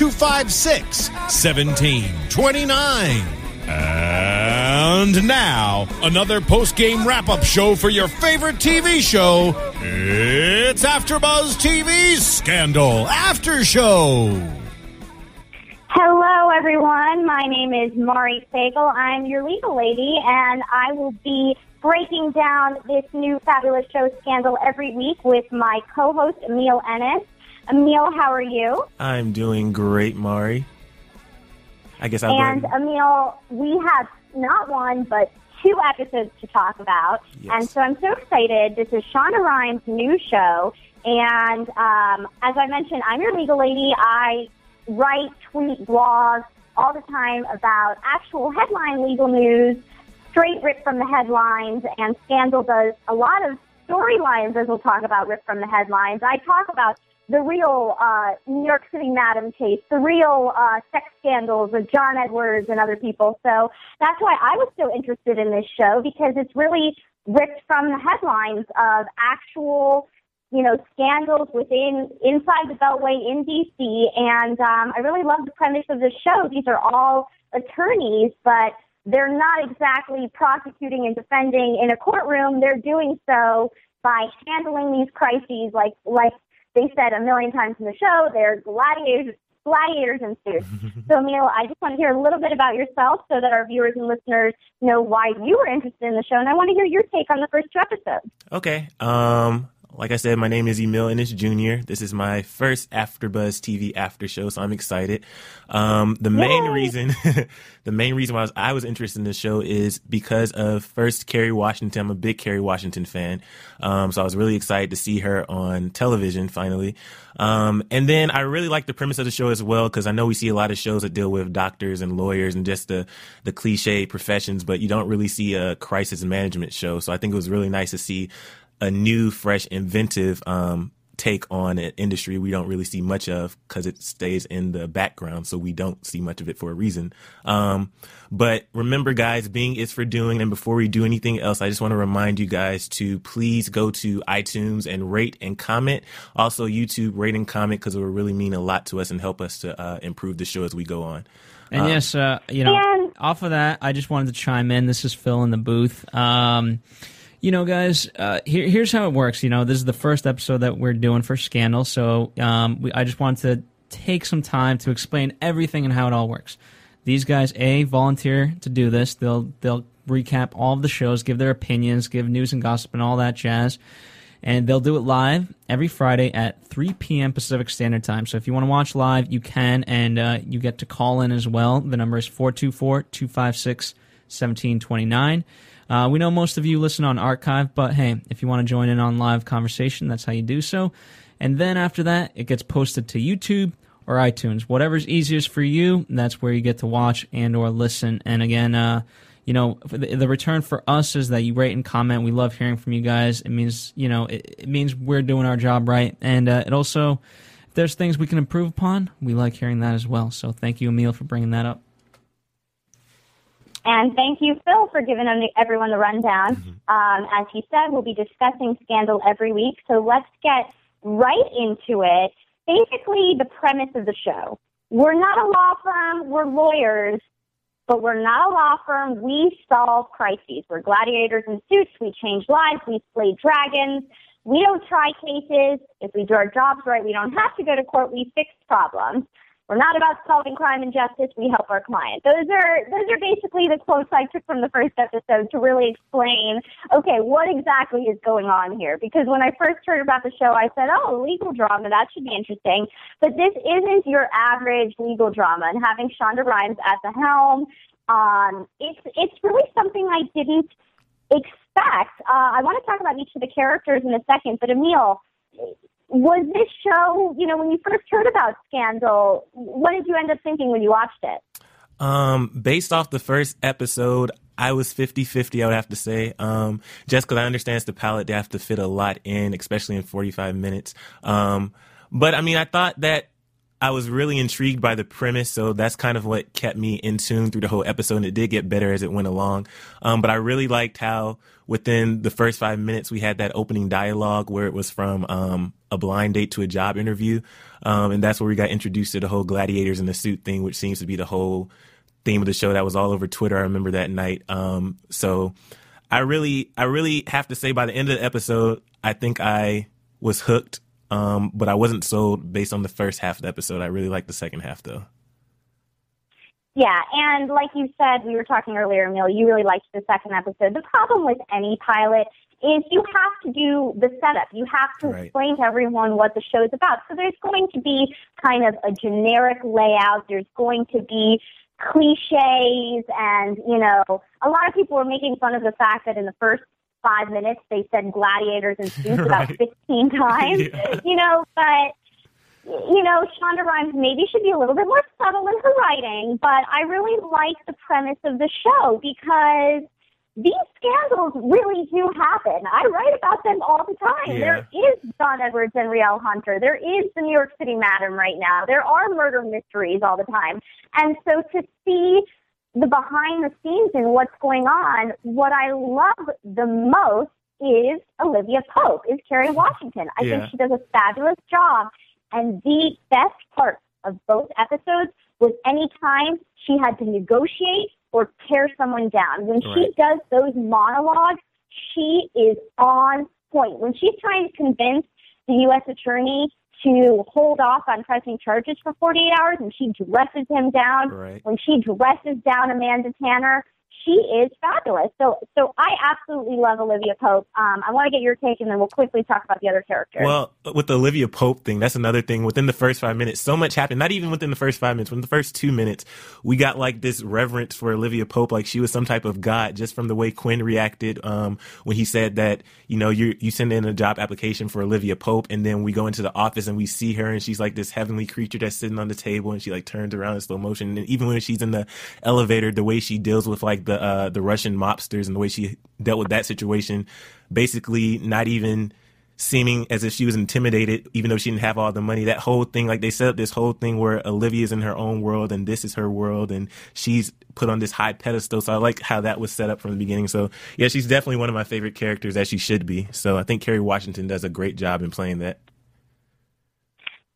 256 1729. And now, another post game wrap up show for your favorite TV show. It's AfterBuzz TV's Scandal After Show. Hello, everyone. My name is Mari Fagel. I'm your legal lady, and I will be breaking down this new fabulous show, Scandal, every week with my co-host, Emil Ennis. Emil, how are you? I'm doing great, Mari. I guess I'll And go. Emil, we have not one, but two episodes to talk about. Yes. And so I'm so excited. This is Shonda Rhimes' new show. And um, as I mentioned, I'm your legal lady. I write, tweet, blog all the time about actual headline legal news, straight ripped from the headlines. And Scandal does a lot of storylines, as we'll talk about, ripped from the headlines. I talk about the real uh, New York City Madam case, the real uh, sex scandals of John Edwards and other people. So that's why I was so interested in this show because it's really ripped from the headlines of actual, you know, scandals within inside the Beltway in D.C. And um, I really love the premise of the show. These are all attorneys, but they're not exactly prosecuting and defending in a courtroom. They're doing so by handling these crises like like they said a million times in the show, they're gladiators, gladiators suits. so, Emil, I just want to hear a little bit about yourself so that our viewers and listeners know why you were interested in the show, and I want to hear your take on the first two episodes. Okay. Um, like I said, my name is Emil Ennis Jr. This is my first AfterBuzz TV after show, so I'm excited. Um, the main Yay! reason, the main reason why I was, I was interested in this show is because of first Kerry Washington. I'm a big Kerry Washington fan, um, so I was really excited to see her on television finally. Um, and then I really like the premise of the show as well because I know we see a lot of shows that deal with doctors and lawyers and just the the cliche professions, but you don't really see a crisis management show. So I think it was really nice to see a new, fresh, inventive um, take on an industry we don't really see much of because it stays in the background, so we don't see much of it for a reason. Um, but remember, guys, being is for doing. And before we do anything else, I just want to remind you guys to please go to iTunes and rate and comment. Also, YouTube, rate and comment because it will really mean a lot to us and help us to uh, improve the show as we go on. And yes, uh, you know, And- off of that, I just wanted to chime in. This is Phil in the booth. Um, you know, guys, uh, here, here's how it works. You know, this is the first episode that we're doing for Scandal, so um, we, I just wanted to take some time to explain everything and how it all works. These guys, a volunteer to do this. They'll they'll recap all of the shows, give their opinions, give news and gossip, and all that jazz and they'll do it live every Friday at 3 p.m. Pacific Standard Time. So if you want to watch live, you can, and uh, you get to call in as well. The number is 424 256 1729. Uh, we know most of you listen on archive, but hey, if you want to join in on live conversation, that's how you do so. And then after that, it gets posted to YouTube or iTunes, whatever's easiest for you. That's where you get to watch and or listen. And again, uh, you know, the, return for us is that you rate and comment. We love hearing from you guys. It means, you know, it, it means we're doing our job right. And uh, it also, if there's things we can improve upon, we like hearing that as well. So thank you, Emil, for bringing that up. And thank you, Phil, for giving everyone the rundown. Um, as he said, we'll be discussing Scandal every week. So let's get right into it. Basically, the premise of the show. We're not a law firm, we're lawyers, but we're not a law firm. We solve crises. We're gladiators in suits. We change lives. We slay dragons. We don't try cases. If we do our jobs right, we don't have to go to court. We fix problems. We're not about solving crime and justice. We help our client. Those are those are basically the quotes I took from the first episode to really explain, okay, what exactly is going on here? Because when I first heard about the show, I said, oh, legal drama, that should be interesting. But this isn't your average legal drama. And having Shonda Rhimes at the helm, um, it's it's really something I didn't expect. Uh, I want to talk about each of the characters in a second, but Emil, was this show, you know, when you first heard about Scandal, what did you end up thinking when you watched it? Um, based off the first episode, I was 50 50, I would have to say. Um, just because I understand it's the palette, they have to fit a lot in, especially in 45 minutes. Um, but I mean, I thought that I was really intrigued by the premise, so that's kind of what kept me in tune through the whole episode. And it did get better as it went along. Um, but I really liked how within the first five minutes we had that opening dialogue where it was from um, a blind date to a job interview, um, and that's where we got introduced to the whole gladiators in the suit thing, which seems to be the whole theme of the show that was all over Twitter. I remember that night. Um, so I really, I really have to say by the end of the episode, I think I was hooked um, but I wasn't sold based on the first half of the episode. I really liked the second half though. Yeah, and like you said, we were talking earlier, Emil, you really liked the second episode. The problem with any pilot is you have to do the setup. You have to right. explain to everyone what the show is about. So there's going to be kind of a generic layout. There's going to be cliches and, you know, a lot of people were making fun of the fact that in the first five minutes they said gladiators and suits right. about 15 times, yeah. you know, but you know, Shonda Rhimes maybe should be a little bit more subtle in her writing, but I really like the premise of the show because these scandals really do happen. I write about them all the time. Yeah. There is John Edwards and Rielle Hunter. There is the New York City Madam right now. There are murder mysteries all the time. And so to see the behind the scenes and what's going on, what I love the most is Olivia Pope, is Kerry Washington. I yeah. think she does a fabulous job. And the best part of both episodes was any time she had to negotiate or tear someone down. When right. she does those monologues, she is on point. When she's trying to convince the U.S. attorney to hold off on pressing charges for 48 hours and she dresses him down. Right. When she dresses down Amanda Tanner, she is fabulous. So, so I absolutely love Olivia Pope. Um, I want to get your take, and then we'll quickly talk about the other characters. Well, with the Olivia Pope thing, that's another thing. Within the first five minutes, so much happened. Not even within the first five minutes. Within the first two minutes, we got like this reverence for Olivia Pope, like she was some type of god, just from the way Quinn reacted um, when he said that you know you you send in a job application for Olivia Pope, and then we go into the office and we see her, and she's like this heavenly creature that's sitting on the table, and she like turns around in slow motion, and even when she's in the elevator, the way she deals with like the uh, the Russian mobsters and the way she dealt with that situation, basically not even seeming as if she was intimidated, even though she didn't have all the money. That whole thing, like they set up this whole thing where Olivia's in her own world and this is her world and she's put on this high pedestal. So I like how that was set up from the beginning. So yeah, she's definitely one of my favorite characters as she should be. So I think Kerry Washington does a great job in playing that.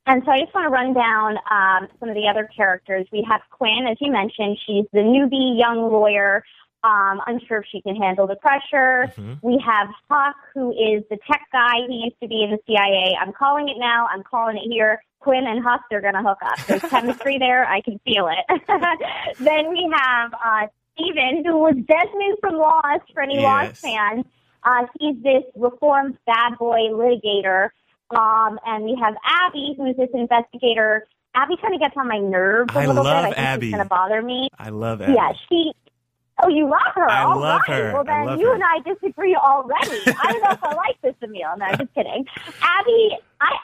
And so I just want to run down um, some of the other characters. We have Quinn, as you mentioned. She's the newbie young lawyer um, unsure if she can handle the pressure. Mm-hmm. We have Huck, who is the tech guy. He used to be in the CIA. I'm calling it now. I'm calling it here. Quinn and Huck, they're going to hook up. There's chemistry there. I can feel it. then we have uh, Steven, who was Desmond from Lost, for any yes. Lost fans. Uh, he's this reformed bad boy litigator. Um, and we have Abby, who's this investigator. Abby kind of gets on my nerves a I little love bit. I think Abby. she's going to bother me. I love Abby. Yeah, she Oh, you love her. I All love right. her. Well, then you her. and I disagree already. I don't know if I like this Emil. No, I'm just kidding. Abby, I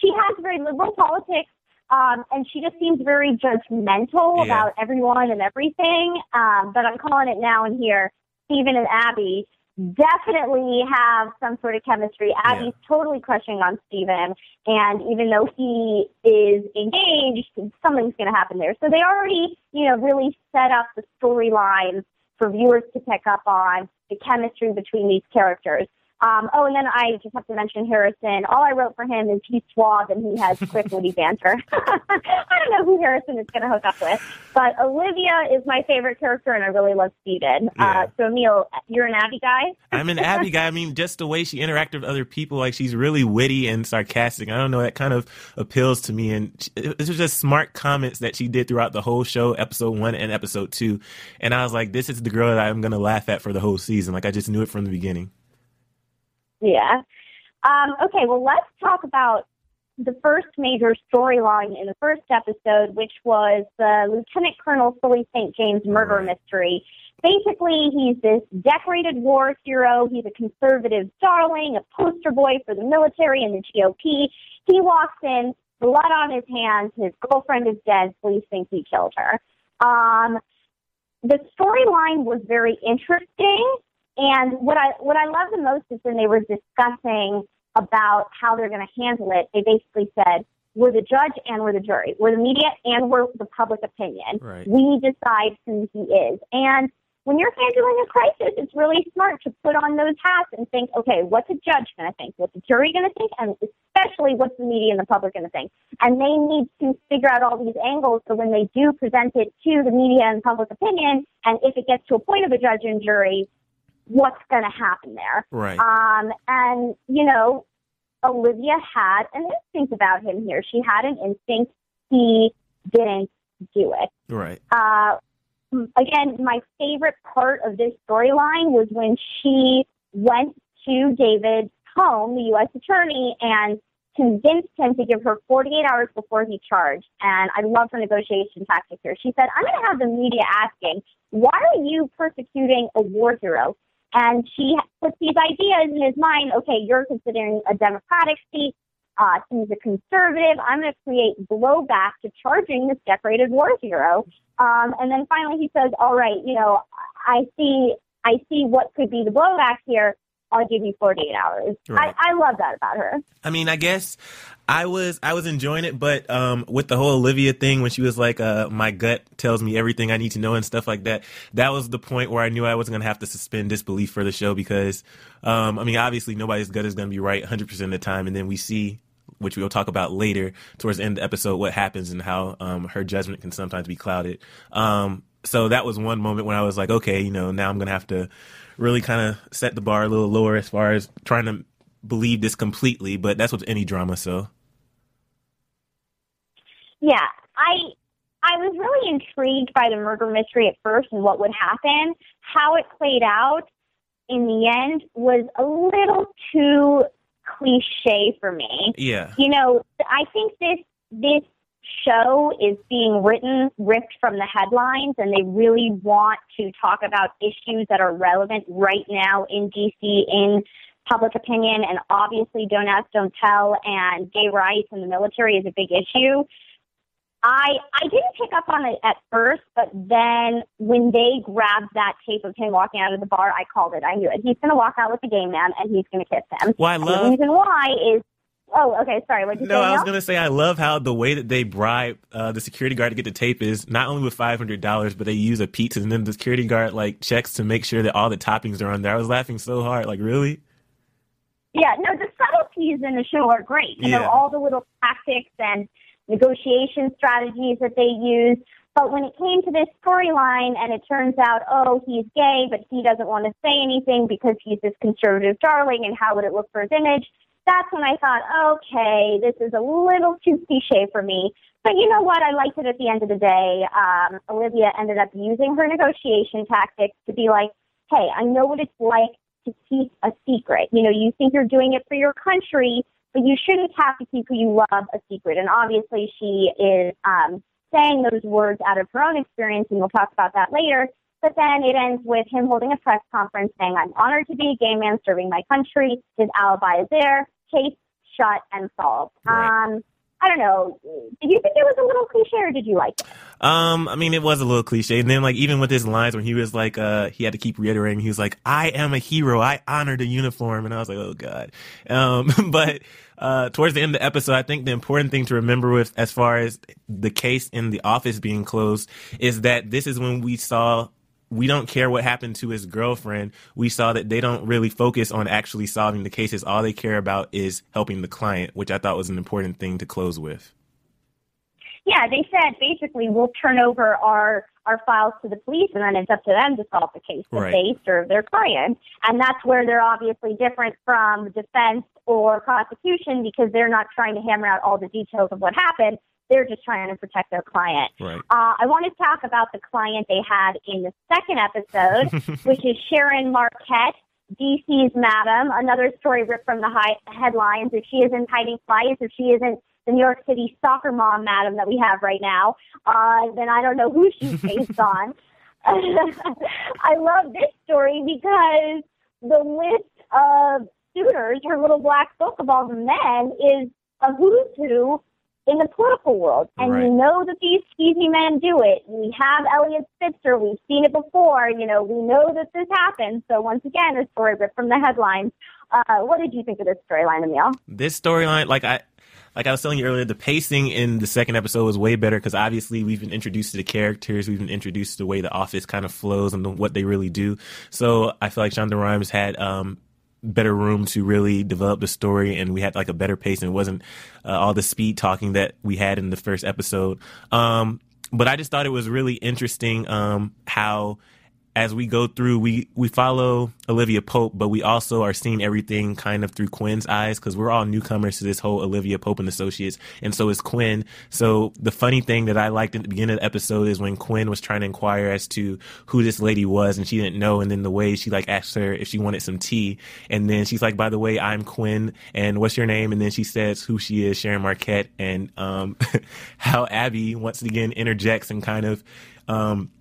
she has very liberal politics, um, and she just seems very judgmental Yeah. about everyone and everything. Um, but I'm calling it now and here. Steven and Abby definitely have some sort of chemistry. Abby's totally crushing on Steven, and even though he is engaged, something's going to happen there. So they already, you know, really set up the storylines for viewers to pick up on the chemistry between these characters. Um, oh, and then I just have to mention Harrison. All I wrote for him is he's suave and he has quick, witty banter. I don't know who Harrison is going to hook up with, but Olivia is my favorite character, and I really love Steven. Yeah. Uh, so, Emil, you're an Abby guy? I'm an Abby guy. I mean, just the way she interacted with other people, like she's really witty and sarcastic. I don't know, that kind of appeals to me. And it was just smart comments that she did throughout the whole show, episode one and episode two. And I was like, this is the girl that I'm going to laugh at for the whole season. Like, I just knew it from the beginning. Yeah. Um, okay, well, let's talk about the first major storyline in the first episode, which was the Lieutenant Colonel Sully St. James murder mystery. Basically, he's this decorated war hero. He's a conservative darling, a poster boy for the military and the GOP. He walks in, blood on his hands. His girlfriend is dead. Police think he killed her. Um, the storyline was very interesting. And what I what I love the most is when they were discussing about how they're going to handle it. They basically said, "We're the judge and we're the jury. We're the media and we're the public opinion. Right. We decide who he is." And when you're handling a crisis, it's really smart to put on those hats and think, "Okay, what's a judge going to think? What's the jury going to think? And especially, what's the media and the public going to think?" And they need to figure out all these angles so when they do present it to the media and public opinion, and if it gets to a point of a judge and jury, what's going to happen there. Right. Um, and, you know, Olivia had an instinct about him here. She had an instinct. He didn't do it. right. Uh, again, my favorite part of this storyline was when she went to David's home, the U.S. attorney, and convinced him to give her 48 hours before he charged. And I love her negotiation tactic here. She said, I'm going to have the media asking, why are you persecuting a war hero? And she puts these ideas in his mind. Okay, you're considering a Democratic seat. Uh, he's a conservative. I'm going to create blowback to charging this decorated war hero. Um, and then finally he says, all right, you know, I see, I see what could be the blowback here. I'll give you 48 hours. Right. I, I love that about her. I mean, I guess I was I was enjoying it, but um, with the whole Olivia thing, when she was like, uh, "My gut tells me everything I need to know" and stuff like that, that was the point where I knew I wasn't gonna have to suspend disbelief for the show because, um, I mean, obviously nobody's gut is gonna be right 100 percent of the time, and then we see. Which we'll talk about later towards the end of the episode, what happens and how um, her judgment can sometimes be clouded. Um, so that was one moment when I was like, okay, you know, now I'm gonna have to really kind of set the bar a little lower as far as trying to believe this completely, but that's with any drama. So Yeah, I I was really intrigued by the murder mystery at first and what would happen. How it played out in the end was a little too cliche for me. yeah, You know, I think this this show is being written ripped from the headlines and they really want to talk about issues that are relevant right now in DC in public opinion and obviously don't ask don't tell and gay rights in the military is a big issue. I I didn't pick up on it at first, but then when they grabbed that tape of him walking out of the bar, I called it. I knew it. He's going to walk out with the gay man, and he's going to kiss him. Well, I And love- the reason why is. Oh, okay. Sorry. What did you No, say? I was gonna say I love how the way that they bribe uh, the security guard to get the tape is not only with five hundred dollars, but they use a pizza and then the security guard like checks to make sure that all the toppings are on there. I was laughing so hard, like really? Yeah, no, the subtleties in the show are great. You Yeah. know, all the little tactics and negotiation strategies that they use. But when it came to this storyline and it turns out, oh, he's gay, but he doesn't want to say anything because he's this conservative darling and how would it look for his image? That's when I thought, okay, this is a little too cliche for me. But you know what? I liked it at the end of the day. Um, Olivia ended up using her negotiation tactics to be like, hey, I know what it's like to keep a secret. You know, you think you're doing it for your country, but you shouldn't have to keep who you love a secret. And obviously, she is um, saying those words out of her own experience, and we'll talk about that later. But then it ends with him holding a press conference saying, I'm honored to be a gay man serving my country. His alibi is there. Case shut and solved. Right. Um, I don't know. Did you think it was a little cliche or did you like it? Um, I mean, it was a little cliche. And then, like, even with his lines when he was like, uh, he had to keep reiterating, he was like, I am a hero. I honor the uniform. And I was like, oh, God. Um, but, uh, towards the end of the episode, I think the important thing to remember with, as far as the case in the office being closed, is that this is when we saw we don't care what happened to his girlfriend. We saw that they don't really focus on actually solving the cases. All they care about is helping the client, which I thought was an important thing to close with. Yeah, they said basically we'll turn over our our files to the police, and then it's up to them to solve the case that Right. they serve their client. And that's where they're obviously different from defense or prosecution because they're not trying to hammer out all the details of what happened. They're just trying to protect their client. Right. Uh, I want to talk about the client they had in the second episode, which is Sharon Marquette, DC's madam. Another story ripped from the high headlines. If she isn't Heidi Fleiss, if she isn't the New York City soccer mom madam that we have right now, uh, then I don't know who she's based on. I love this story because the list of suitors, her little black book of all the men, is a who's who in the political world. And Right. you know that these skeezy men do it. We have Eliot Spitzer. We've seen it before. You know, we know that this happens. So once again, a story ripped from the headlines. Uh, what did you think of this storyline, Emil? this storyline, like I, like I was telling you earlier, the pacing in the second episode was way better because obviously we've been introduced to the characters, we've been introduced to the way the office kind of flows and the, what they really do. So I feel like Shonda Rhimes had um, better room to really develop the story, and we had like a better pace, and it wasn't uh, all the speed talking that we had in the first episode. Um, but I just thought it was really interesting um, how as we go through, we we follow Olivia Pope, but we also are seeing everything kind of through Quinn's eyes because we're all newcomers to this whole Olivia Pope and Associates, and so is Quinn. So the funny thing that I liked at the beginning of the episode is when Quinn was trying to inquire as to who this lady was, and she didn't know, and then the way she like asked her if she wanted some tea, and then she's like, "By the way, I'm Quinn, and what's your name?" And then she says who she is, Sharon Marquette, and um, how Abby once again interjects and kind of um,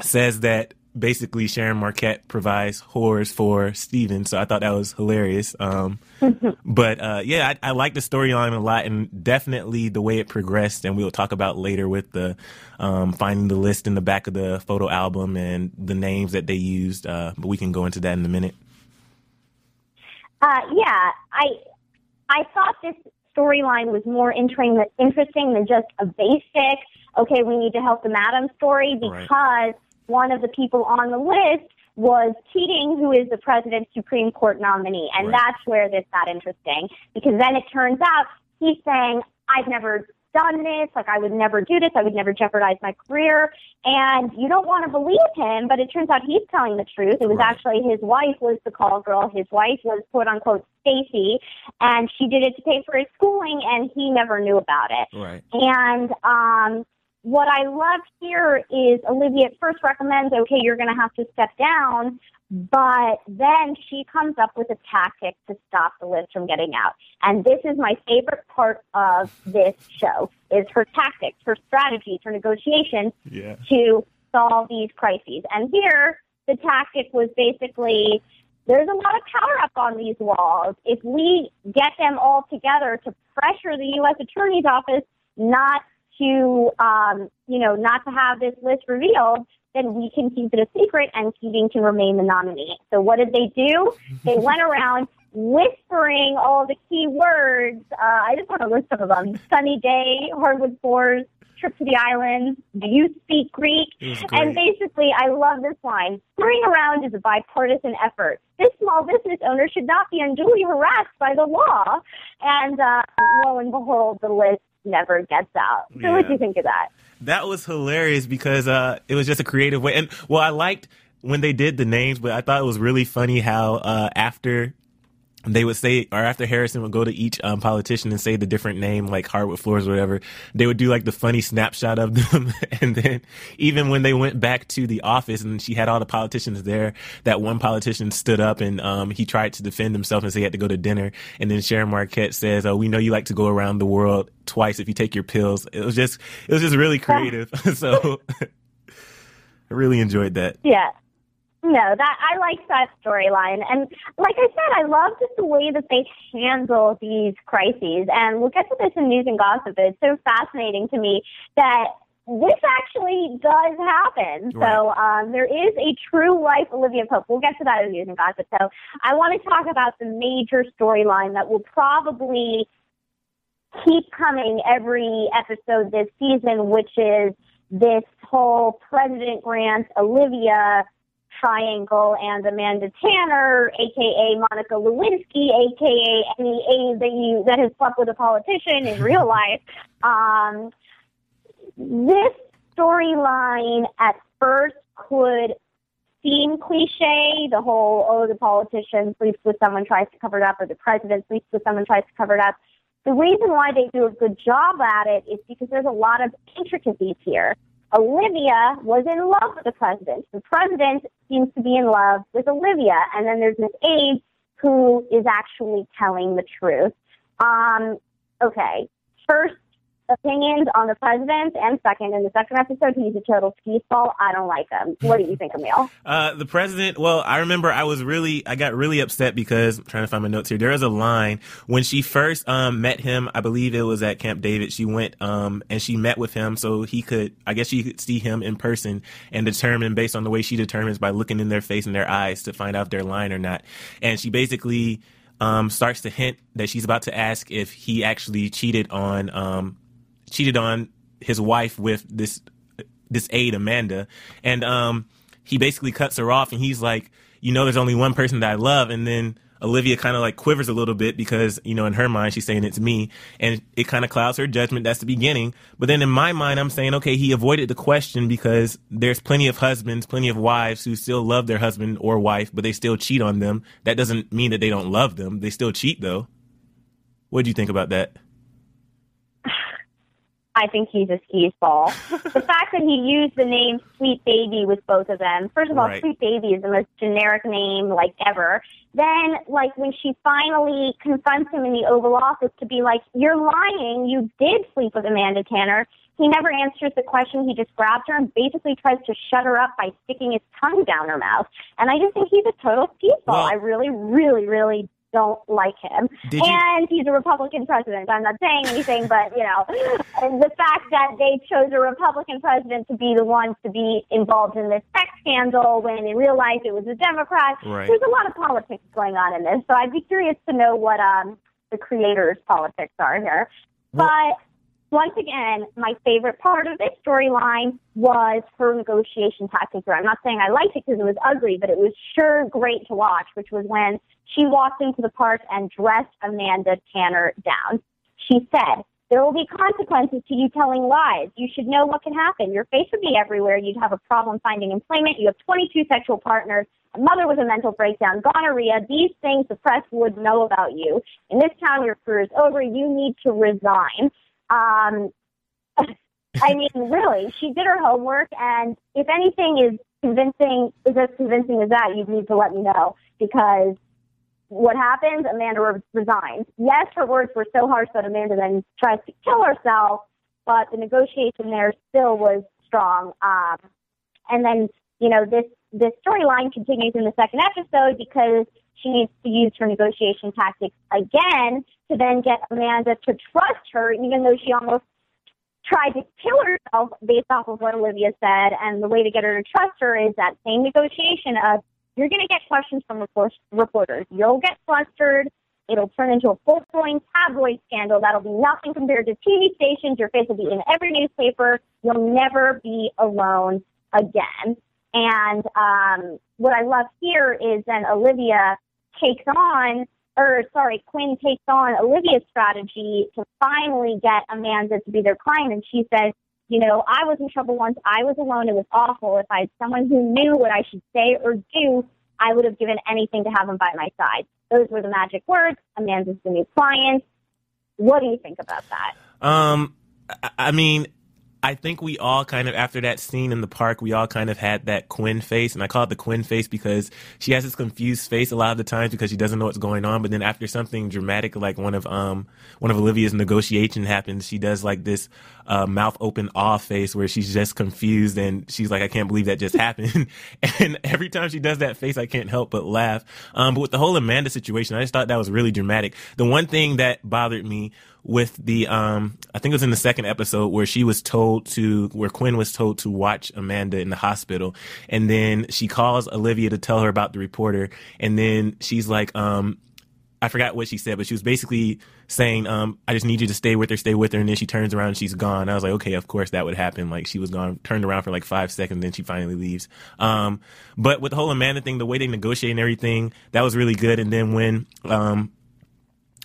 says that basically Sharon Marquette provides whores for Steven. So I thought that was hilarious. Um, but uh, yeah, I, I like the storyline a lot and definitely the way it progressed. And we'll talk about later with the um, finding the list in the back of the photo album and the names that they used. Uh, but we can go into that in a minute. Uh, yeah, I I thought this storyline was more interesting interesting than just a basic. Okay, we need to help the madam story Right. One of the people on the list was Keating, who is the president's Supreme Court nominee, and Right. that's where this got interesting because then it turns out he's saying, "I've never." Done this, like I would never do this, I would never jeopardize my career. And you don't want to believe him, but it turns out he's telling the truth. It was Right. actually his wife was the call girl. His wife was quote unquote Stacy, and she did it to pay for his schooling, and he never knew about it. Right. And um, what I love here is Olivia at first recommends, okay, you're going to have to step down, but then she comes up with a tactic to stop the list from getting out. And this is my favorite part of this show is her tactics, her strategies, her negotiations Yeah. to solve these crises. And here, the tactic was basically there's a lot of power up on these walls. If we get them all together to pressure the U.S. Attorney's Office not to, um, you know, not to have this list revealed, then we can keep it a secret and Keating can remain the nominee. So what did they do? They went around whispering all the key words. Uh, I just want to list some of them. Sunny day, hardwood floors, trip to the islands, do you speak Greek? And basically, I love this line. Scurrying around is a bipartisan effort. This small business owner should not be unduly harassed by the law. And uh, lo and behold, the list never gets out. So what do you think of that? That was hilarious because uh, it was just a creative way. And well, I liked when they did the names, but I thought it was really funny how uh, after they would say, or after Harrison would go to each um, politician and say the different name, like hardwood floors or whatever, they would do like the funny snapshot of them. and then even when they went back to the office and she had all the politicians there, that one politician stood up and um, he tried to defend himself and say he had to go to dinner. And then Sharon Marquette says, "Oh, we know you like to go around the world twice if you take your pills." It was just, it was just really creative. so I really enjoyed that. Yeah. No, that I like that storyline, and like I said, I love just the way that they handle these crises. And we'll get to this in news and gossip. It's so fascinating to me that this actually does happen. So um, there is a true life Olivia Pope. We'll get to that in news and gossip. So I want to talk about the major storyline that will probably keep coming every episode this season, which is this whole President Grant Olivia triangle and Amanda Tanner, aka Monica Lewinsky, aka any aide that you that has slept with a politician in real life. Um, this storyline at first could seem cliche. The whole oh, the politician sleeps with someone tries to cover it up, or the president sleeps with someone tries to cover it up. The reason why they do a good job at it is because there's a lot of intricacies here. Olivia was in love with the president. The president seems to be in love with Olivia. And then there's this aide who is actually telling the truth. Um, okay. First, opinions on the president, and second, in the second episode, he's a total skis ball. I don't like him. What do you think, Emil? Uh, the president, well, I remember I was really, I got really upset because I'm trying to find my notes here. there is a line when she first um, met him. I believe it was at Camp David. She went um, and she met with him so he could, I guess she could see him in person and determine based on the way she determines by looking in their face and their eyes to find out if they're lying or not. And she basically um, starts to hint that she's about to ask if he actually cheated on um, cheated on his wife with this this aide Amanda, and um, he basically cuts her off, and he's like, you know, there's only one person that I love, and then Olivia kind of like quivers a little bit because you know in her mind she's saying it's me, and it kind of clouds her judgment. That's the beginning, but then in my mind I'm saying, okay, he avoided the question because there's plenty of husbands, plenty of wives who still love their husband or wife, but they still cheat on them. That doesn't mean that they don't love them. They still cheat though. What do you think about that? I think he's a skis ball. the fact that he used the name Sweet Baby with both of them. First of all, Right. Sweet Baby is the most generic name like ever. Then, like when she finally confronts him in the Oval Office to be like, "You're lying. You did sleep with Amanda Tanner." He never answers the question. He just grabs her and basically tries to shut her up by sticking his tongue down her mouth. And I just think he's a total skis ball. Well- I really, really, really don't like him. You- and he's a Republican president. I'm not saying anything, but you know, the fact that they chose a Republican president to be the ones to be involved in this sex scandal when in real life it was a Democrat. Right. There's a lot of politics going on in this, so I'd be curious to know what um the creators' politics are here. Well- but once again, my favorite part of this storyline was her negotiation tactics. I'm not saying I liked it because it was ugly, but it was sure great to watch, which was when she walked into the park and dressed Amanda Tanner down. She said, there will be consequences to you telling lies. You should know what can happen. Your face would be everywhere. You'd have a problem finding employment. You have 22 sexual partners, a mother with a mental breakdown, gonorrhea. These things the press would know about you. In this town, your career is over. You need to resign. Um, I mean, really, she did her homework, and if anything is convincing, is as convincing as that, you need to let me know because what happens? Amanda re- resigns. Yes, her words were so harsh that Amanda then tries to kill herself, but the negotiation there still was strong. Um, and then, you know, this this storyline continues in the second episode because she needs to use her negotiation tactics again to then get Amanda to trust her, even though she almost tried to kill herself based off of what Olivia said. And the way to get her to trust her is that same negotiation of you're going to get questions from report- reporters. You'll get flustered. It'll turn into a full-blown tabloid scandal. That'll be nothing compared to TV stations. Your face will be in every newspaper. You'll never be alone again. And um, what I love here is then Olivia takes on, or sorry, Quinn takes on Olivia's strategy to finally get Amanda to be their client. And she says, you know, I was in trouble once. I was alone. It was awful. If I had someone who knew what I should say or do, I would have given anything to have him by my side. Those were the magic words. Amanda's the new client. What do you think about that? Um, I mean, I think we all kind of after that scene in the park, we all kind of had that Quinn face, and I call it the Quinn face because she has this confused face a lot of the times because she doesn't know what's going on. But then after something dramatic like one of um one of Olivia's negotiation happens, she does like this uh, mouth open awe face where she's just confused and she's like, I can't believe that just happened. and every time she does that face, I can't help but laugh. Um, but with the whole Amanda situation, I just thought that was really dramatic. The one thing that bothered me with the um I think it was in the second episode where she was told to where Quinn was told to watch Amanda in the hospital and then she calls Olivia to tell her about the reporter and then she's like um I forgot what she said, but she was basically saying, um, I just need you to stay with her, stay with her. And then she turns around and she's gone. I was like, okay, of course that would happen. Like she was gone, turned around for like five seconds, then she finally leaves. Um, but with the whole Amanda thing, the way they negotiate and everything, that was really good. And then when, um,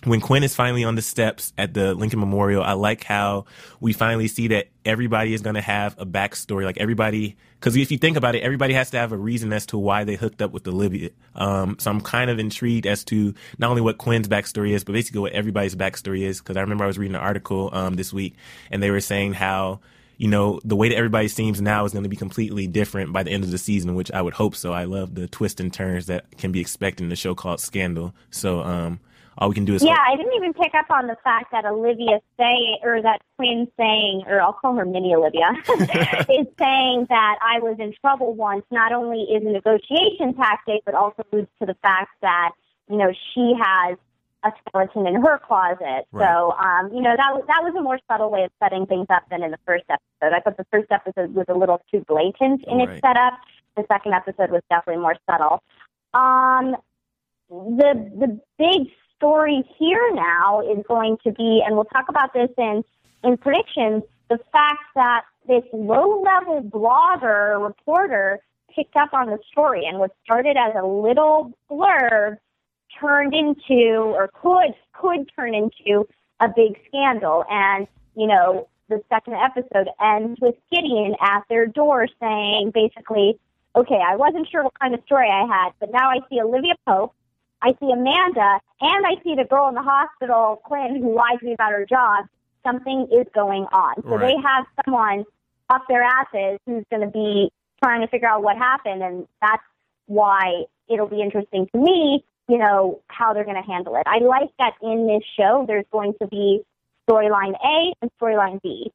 when Quinn is finally on the steps at the Lincoln Memorial, I like how we finally see that everybody is going to have a backstory. Like everybody, because if you think about it, everybody has to have a reason as to why they hooked up with Olivia. Um, so I'm kind of intrigued as to not only what Quinn's backstory is, but basically what everybody's backstory is. Because I remember I was reading an article um, this week, and they were saying how you know, the way that everybody seems now is going to be completely different by the end of the season, which I would hope so. I love the twists and turns that can be expected in the show called Scandal. So, um, all we can do is yeah. hope. I didn't even pick up on the fact that Olivia say or that Quinn saying, or I'll call her Mini Olivia, is saying that I was in trouble once. Not only is a negotiation tactic, but also alludes to the fact that you know she has a skeleton in her closet. Right. So um, you know that was that was a more subtle way of setting things up than in the first episode. I thought the first episode was a little too blatant in Right. its setup. The second episode was definitely more subtle. Um, the the big story here now is going to be, and we'll talk about this in in predictions, the fact that this low level blogger reporter picked up on the story and what started as a little blurb turned into or could could turn into a big scandal. And you know the second episode ends with Gideon at their door saying basically okay I wasn't sure what kind of story I had but now I see Olivia Pope I see Amanda and I see the girl in the hospital Quinn who lied to me about her job something is going on so Right. they have someone up their asses who's going to be trying to figure out what happened and that's why it'll be interesting to me, you know, how they're going to handle it. I like that in this show, there's going to be storyline A and storyline B.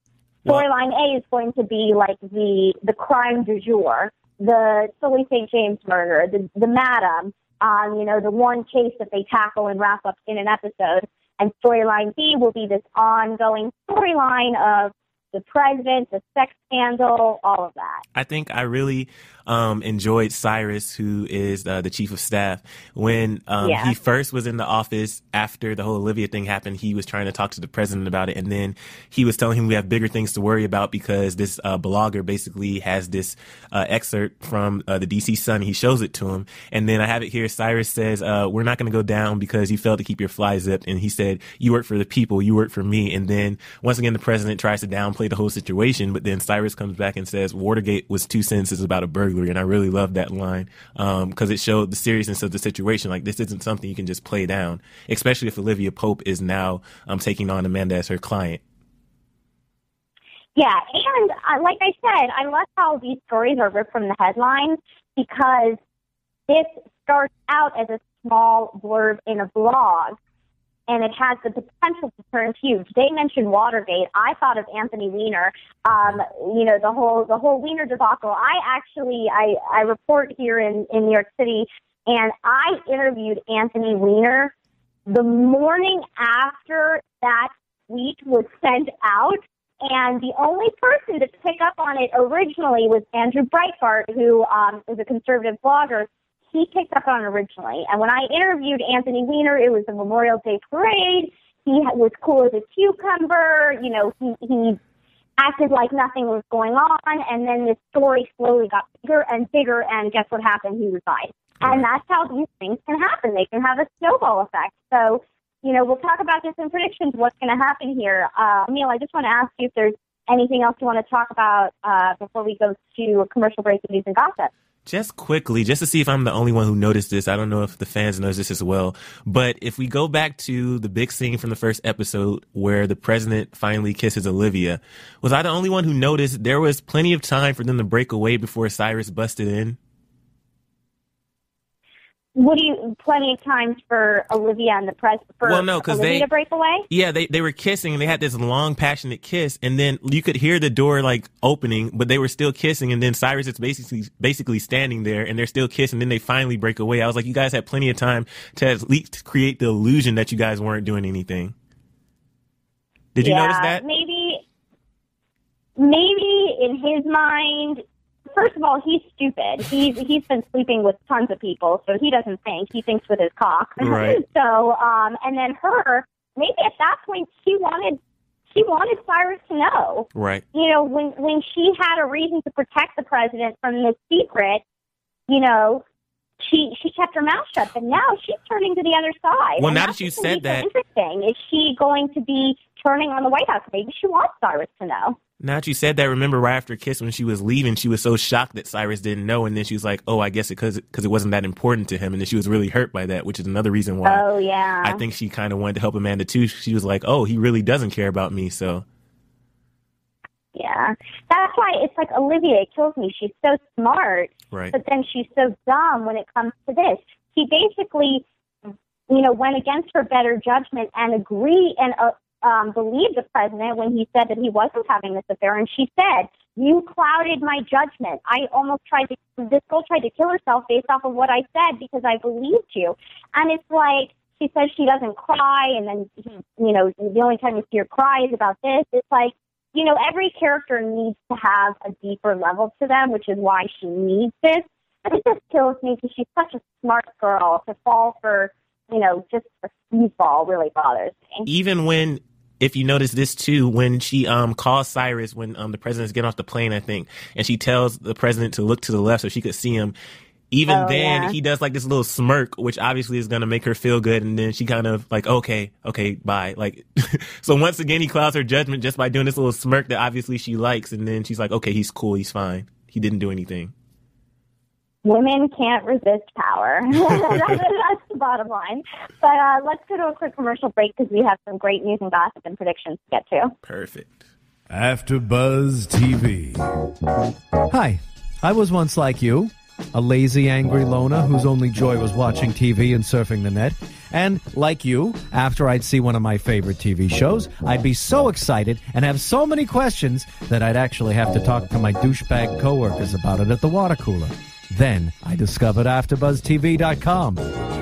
Storyline A is going to be like the the crime du jour, the Sully St. James murder, the the madam, um, you know, the one case that they tackle and wrap up in an episode. And storyline B will be this ongoing storyline of the president, the sex scandal, all of that. I think I really um, enjoyed Cyrus, who is uh, the chief of staff. When um, Yeah. he first was in the office after the whole Olivia thing happened, he was trying to talk to the president about it, and then he was telling him we have bigger things to worry about because this uh, blogger basically has this uh, excerpt from uh, the DC Sun. He shows it to him, and then I have it here. Cyrus says, uh, "We're not going to go down because you failed to keep your fly zipped," and he said, "You work for the people, you work for me." And then once again, the president tries to downplay the whole situation, but then Cyrus comes back and says, "Watergate was two sentences about a burglary," and I really love that line because it showed the seriousness of the situation. Like this isn't something you can just play down, especially if Olivia Pope is now um, taking on Amanda as her client. Yeah, and uh, like I said, I love how these stories are ripped from the headlines because this starts out as a small blurb in a blog, and it has the potential to turn huge. They mentioned Watergate. I thought of Anthony Weiner. Um, you know, the whole the whole Weiner debacle. I actually I I report here in in New York City, and I interviewed Anthony Weiner the morning after that tweet was sent out. And the only person to pick up on it originally was Andrew Breitbart, who um, is a conservative blogger. He picked up on originally. And when I interviewed Anthony Weiner, it was the Memorial Day parade. He was cool as a cucumber. You know, he, he acted like nothing was going on. And then this story slowly got bigger and bigger. And guess what happened? He resigned. And that's how these things can happen. They can have a snowball effect. So, you know, we'll talk about this in predictions, what's going to happen here. Uh, Emil, I just want to ask you if there's anything else you want to talk about uh, before we go to a commercial break and news and gossip. Just quickly, just to see if I'm the only one who noticed this. I don't know if the fans knows this as well. But if we go back to the big scene from the first episode where the president finally kisses Olivia, was I the only one who noticed there was plenty of time for them to break away before Cyrus busted in? What do you, plenty of times for Olivia and the press, for Well, no, Olivia they- to break away? Yeah, they, they were kissing and they had this long, passionate kiss, and then you could hear the door like opening, but they were still kissing, and then Cyrus is basically basically standing there and they're still kissing, and then they finally break away. I was like, you guys had plenty of time to at least create the illusion that you guys weren't doing anything. Did you yeah, notice that? Maybe, maybe in his mind, first of all, he's stupid. He's he's been sleeping with tons of people, so he doesn't think. He thinks with his cock. Right. so, um, and then her, maybe at that point she wanted she wanted Cyrus to know. Right. You know, when when she had a reason to protect the president from this secret, you know, she she kept her mouth shut. But now she's turning to the other side. Well, now that you said gonna be so that- interesting. Is she going to be turning on the White House? Maybe she wants Cyrus to know. Now that you said that, remember right after Kiss when she was leaving, she was so shocked that Cyrus didn't know, and then she was like, "Oh, I guess it because because it wasn't that important to him," and then she was really hurt by that, which is another reason why Oh yeah. I think she kind of wanted to help Amanda too. She was like, "Oh, he really doesn't care about me," so Yeah, that's why it's like Olivia. It kills me. She's so smart, right, but then she's so dumb when it comes to this. She basically, you know, went against her better judgment and agree and uh, um, believed the president when he said that he wasn't having this affair. And she said, "You clouded my judgment. I almost tried to. This girl tried to kill herself based off of what I said because I believed you." And it's like she says she doesn't cry, and then you know, the only time you see her cry is about this. It's like you know, every character needs to have a deeper level to them, which is why she needs this. And it just kills me because she's such a smart girl. To fall for, you know, just a speedball really bothers me. even when if you notice this too, when she um calls Cyrus when um the president's getting off the plane, I think, and she tells the president to look to the left so she could see him. Even Oh, then, yeah. he does like this little smirk, which obviously is going to make her feel good. And then she kind of like, okay, okay, bye. Like, so once again, he clouds her judgment just by doing this little smirk that obviously she likes. And then she's like, okay, he's cool, he's fine. He didn't do anything. Women can't resist power. that's, bottom line. But uh, let's go to a quick commercial break because we have some great news and gossip and predictions to get to. Perfect. After Buzz TV. Hi, I was once like you, a lazy, angry loner whose only joy was watching TV and surfing the net. And like you, after I'd see one of my favorite TV shows, I'd be so excited and have so many questions that I'd actually have to talk to my douchebag coworkers about it at the water cooler. Then I discovered AfterBuzzTV.com.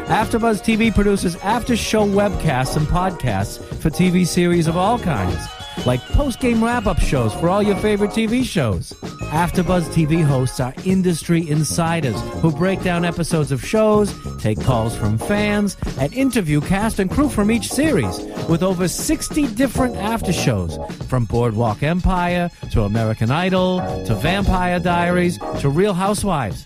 AfterBuzz TV produces after-show webcasts and podcasts for TV series of all kinds, like post-game wrap-up shows for all your favorite TV shows. AfterBuzz TV hosts are industry insiders who break down episodes of shows, take calls from fans, and interview cast and crew from each series, with over 60 different after shows, from Boardwalk Empire to American Idol to Vampire Diaries to Real Housewives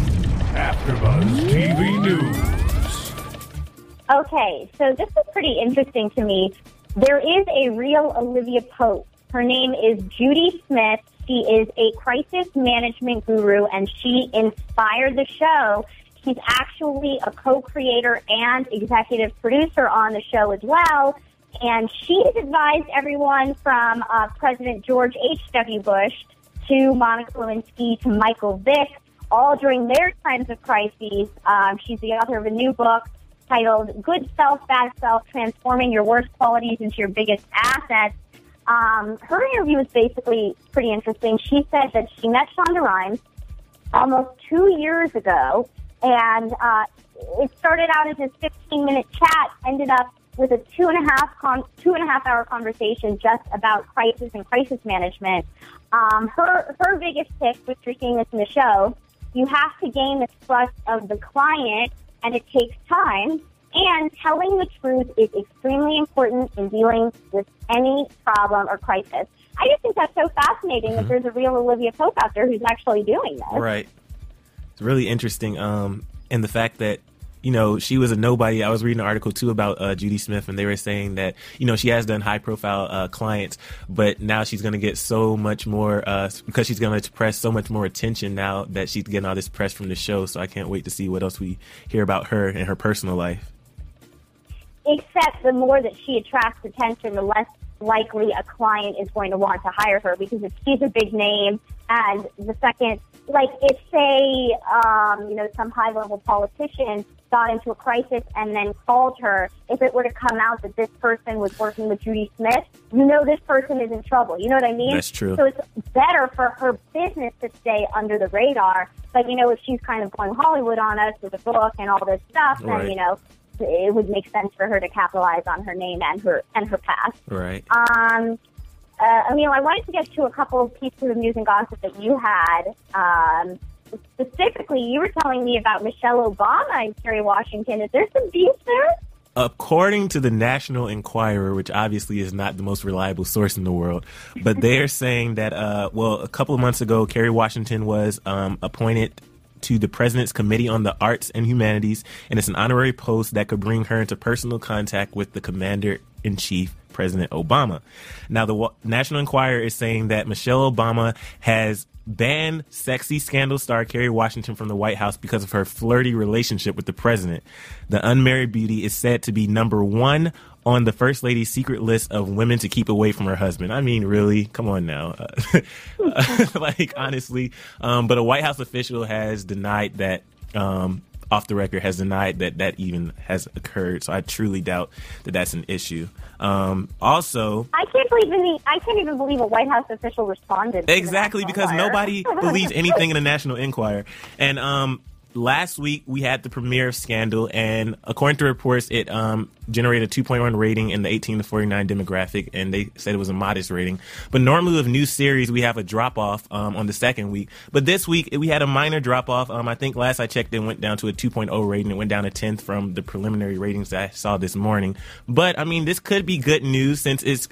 After Buzz TV News. Okay, so this is pretty interesting to me. There is a real Olivia Pope. Her name is Judy Smith. She is a crisis management guru and she inspired the show. She's actually a co-creator and executive producer on the show as well. And she's advised everyone from uh, President George H.W. Bush to Monica Lewinsky to Michael Vick, all during their times of crises. Um, she's the author of a new book titled Good Self, Bad Self, Transforming Your Worst Qualities into Your Biggest Assets. Um, her interview was basically pretty interesting. She said that she met Shonda Rhimes almost two years ago, and uh, it started out as a 15 minute chat, ended up with a two and a half con- two and a half hour conversation just about crisis and crisis management. Um, her her biggest tip, which you're this in the show, you have to gain the trust of the client, and it takes time. And telling the truth is extremely important in dealing with any problem or crisis. I just think that's so fascinating that there's a real Olivia Pope out there who's actually doing this. Right. It's really interesting. Um, and the fact that you know she was a nobody. I was reading an article too about uh, Judy Smith, and they were saying that you know she has done high profile uh, clients, but now she's going to get so much more uh, because she's going to press so much more attention now that she's getting all this press from the show. So I can't wait to see what else we hear about her and her personal life. Except the more that she attracts attention, the less likely a client is going to want to hire her because if she's a big name and the second, like if say, um, you know, some high level politician got into a crisis and then called her, if it were to come out that this person was working with Judy Smith, you know this person is in trouble. You know what I mean? That's true. So it's better for her business to stay under the radar. But you know, if she's kind of going Hollywood on us with a book and all this stuff, Right. then you know, it would make sense for her to capitalize on her name and her and her past. Right. Um, uh, Emil, I wanted to get to a couple of pieces of news and gossip that you had. Um, specifically, you were telling me about Michelle Obama and Kerry Washington. Is there some beef there? According to the National Enquirer, which obviously is not the most reliable source in the world, but they're saying that, uh, well, a couple of months ago, Kerry Washington was um, appointed to the President's Committee on the Arts and Humanities, and it's an honorary post that could bring her into personal contact with the Commander in Chief, President Obama. Now, the National Enquirer is saying that Michelle Obama has banned sexy scandal star Kerry Washington from the White House because of her flirty relationship with the president. The unmarried beauty is said to be number one on the First Lady's secret list of women to keep away from her husband. I mean, really? Come on now. Like, honestly. Um, but a White House official has denied that. Um, off the record has denied that that even has occurred. So I truly doubt that that's an issue. Um, also, I can't believe any, I can't even believe a White House official responded. the Exactly, because Enquirer. nobody believes anything in the National Enquirer. And um, last week we had the premiere of Scandal, and according to reports, it um, generated a 2.1 rating in the 18 to 49 demographic, and they said it was a modest rating. But normally with new series, we have a drop off um, on the second week. But this week we had a minor drop off. Um, I think last I checked, it went down to a 2.0 rating. It went down a tenth from the preliminary ratings that I saw this morning. But I mean, this could be good news since it's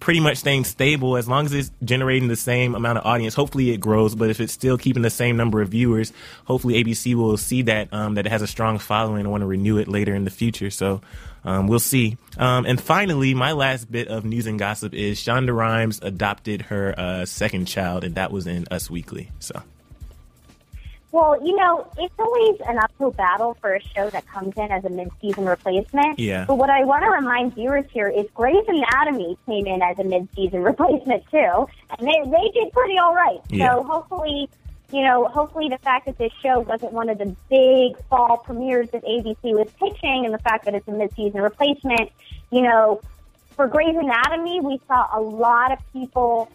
pretty much staying stable as long as it's generating the same amount of audience. Hopefully it grows, but if it's still keeping the same number of viewers, hopefully ABC will see that um, that it has a strong following and want to renew it later in the future. So um, we'll see. Um, and finally, my last bit of news and gossip is Shonda Rhimes adopted her uh, second child, and that was in Us Weekly. So. Well, you know, it's always an uphill battle for a show that comes in as a mid-season replacement. Yeah. But what I want to remind viewers here is Grey's Anatomy came in as a mid-season replacement too, and they they did pretty all right. Yeah. So hopefully, you know, hopefully the fact that this show wasn't one of the big fall premieres that ABC was pitching, and the fact that it's a mid-season replacement, you know, for Grey's Anatomy, we saw a lot of people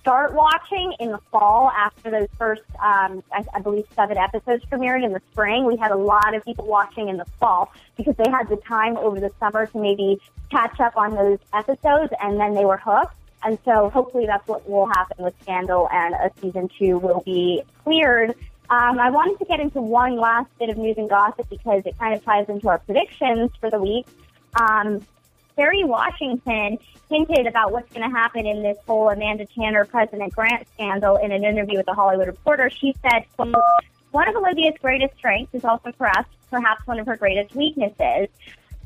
start watching in the fall after those first, um, I, I believe, seven episodes premiered in the spring. We had a lot of people watching in the fall because they had the time over the summer to maybe catch up on those episodes, and then they were hooked. And so hopefully that's what will happen with Scandal, and a season two will be cleared. Um, I wanted to get into one last bit of news and gossip because it kind of ties into our predictions for the week. Um, Kerry Washington hinted about what's going to happen in this whole Amanda Tanner President Grant scandal in an interview with the Hollywood Reporter. She said, quote, one of Olivia's greatest strengths is also perhaps, perhaps one of her greatest weaknesses.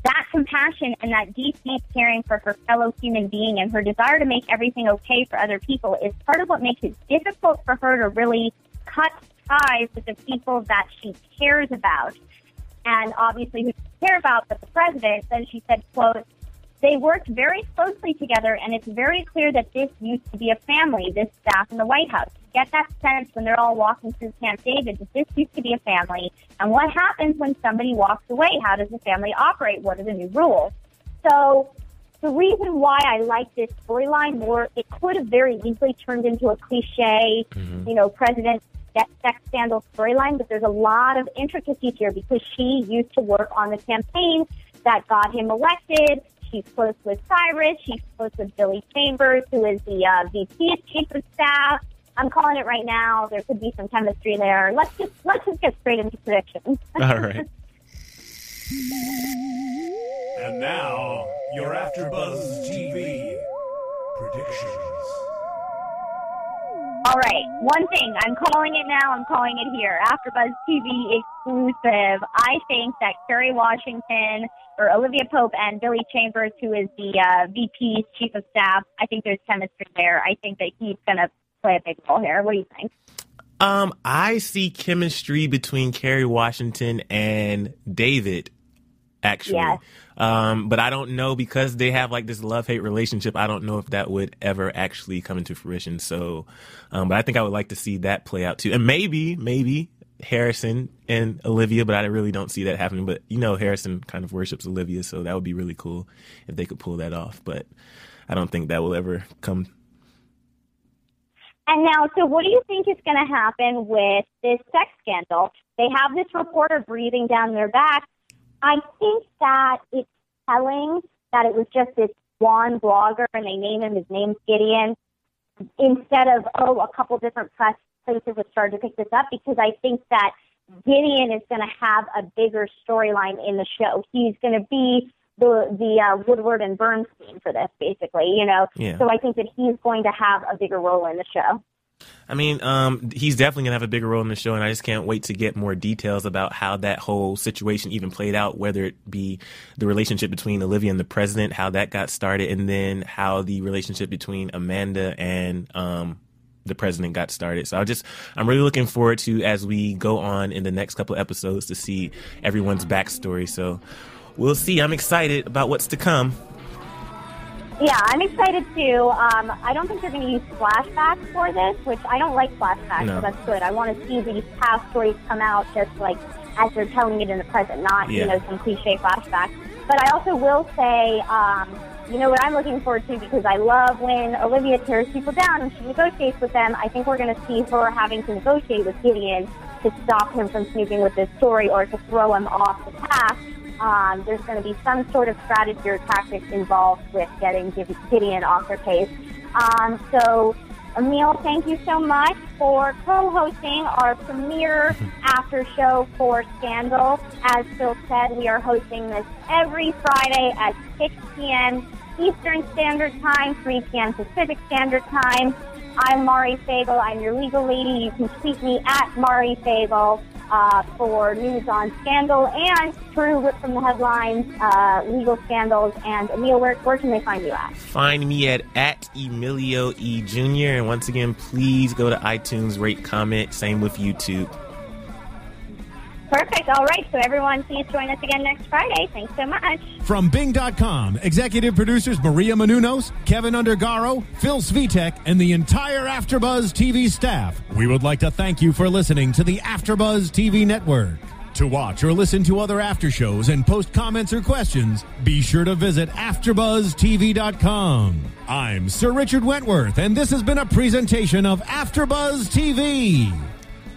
That compassion and that deep, deep caring for her fellow human being and her desire to make everything okay for other people is part of what makes it difficult for her to really cut ties with the people that she cares about and obviously who care about, but the president. Then she said, quote, they worked very closely together, and it's very clear that this used to be a family, this staff in the White House. You get that sense when they're all walking through Camp David that this used to be a family. And what happens when somebody walks away? How does the family operate? What are the new rules? So the reason why I like this storyline more, it could have very easily turned into a cliche, mm-hmm. you know, president sex sex scandal storyline, but there's a lot of intricacies here because she used to work on the campaign that got him elected. She's close with Cyrus. She's close with Billy Chambers, who is the uh, VP chief of staff. I'm calling it right now. There could be some chemistry there. Let's just let's just get straight into predictions. All right. And now, your AfterBuzz TV predictions. All right, one thing I'm calling it now. I'm calling it here. AfterBuzz TV exclusive. I think that Kerry Washington or Olivia Pope and Billy Chambers, who is the uh, VP's chief of staff, I think there's chemistry there. I think that he's going to play a big role here. What do you think? Um, I see chemistry between Kerry Washington and David. Actually. Um, but I don't know because they have like this love hate relationship. I don't know if that would ever actually come into fruition. So, um, but I think I would like to see that play out too. And maybe, maybe Harrison and Olivia, but I really don't see that happening. But you know, Harrison kind of worships Olivia, so that would be really cool if they could pull that off. But I don't think that will ever come. And now, so what do you think is going to happen with this sex scandal? They have this reporter breathing down their back. I think that it's telling that it was just this one blogger and they name him, his name's Gideon, instead of, oh, a couple different press places have started to pick this up because I think that Gideon is going to have a bigger storyline in the show. He's going to be the the uh, Woodward and Bernstein for this, basically. You know, Yeah. so I think that he's going to have a bigger role in the show. I mean, um, he's definitely gonna have a bigger role in the show, and I just can't wait to get more details about how that whole situation even played out. Whether it be the relationship between Olivia and the president, how that got started, and then how the relationship between Amanda and um, the president got started. So I just, I'm really looking forward to as we go on in the next couple episodes to see everyone's backstory. So we'll see. I'm excited about what's to come. Yeah, I'm excited too. Um, I don't think they're going to use flashbacks for this, which I don't like flashbacks, No. so that's good. I want to see these past stories come out just like as they're telling it in the present, not you know some cliche flashbacks. But I also will say, um, you know what I'm looking forward to because I love when Olivia tears people down and she negotiates with them. I think we're going to see her having to negotiate with Gideon to stop him from snooping with this story or to throw him off the path. Um, there's going to be some sort of strategy or tactics involved with getting Gid- Gideon off her case. Um, so, Emil, thank you so much for co-hosting our premiere after show for Scandal. As Phil said, we are hosting this every Friday at 6 p.m. Eastern Standard Time, 3 p.m. Pacific Standard Time. I'm Mari Fagel. I'm your legal lady. You can tweet me at Mari Fagel uh, for news on Scandal and True Rip from the Headlines, uh, legal scandals. And Emil, where, where can they find you at? Find me at at Emilio E Jr. And once again, please go to iTunes, rate, comment. Same with YouTube. Perfect. All right. So everyone, please join us again next Friday. Thanks so much. From Bing.com, executive producers Maria Menounos, Keven Undergaro, Phil Svitek, and the entire Afterbuzz TV staff, we would like to thank you for listening to the Afterbuzz TV network. To watch or listen to other after shows and post comments or questions, be sure to visit AfterBuzzTV.com. I'm Sir Richard Wentworth, and this has been a presentation of Afterbuzz TV.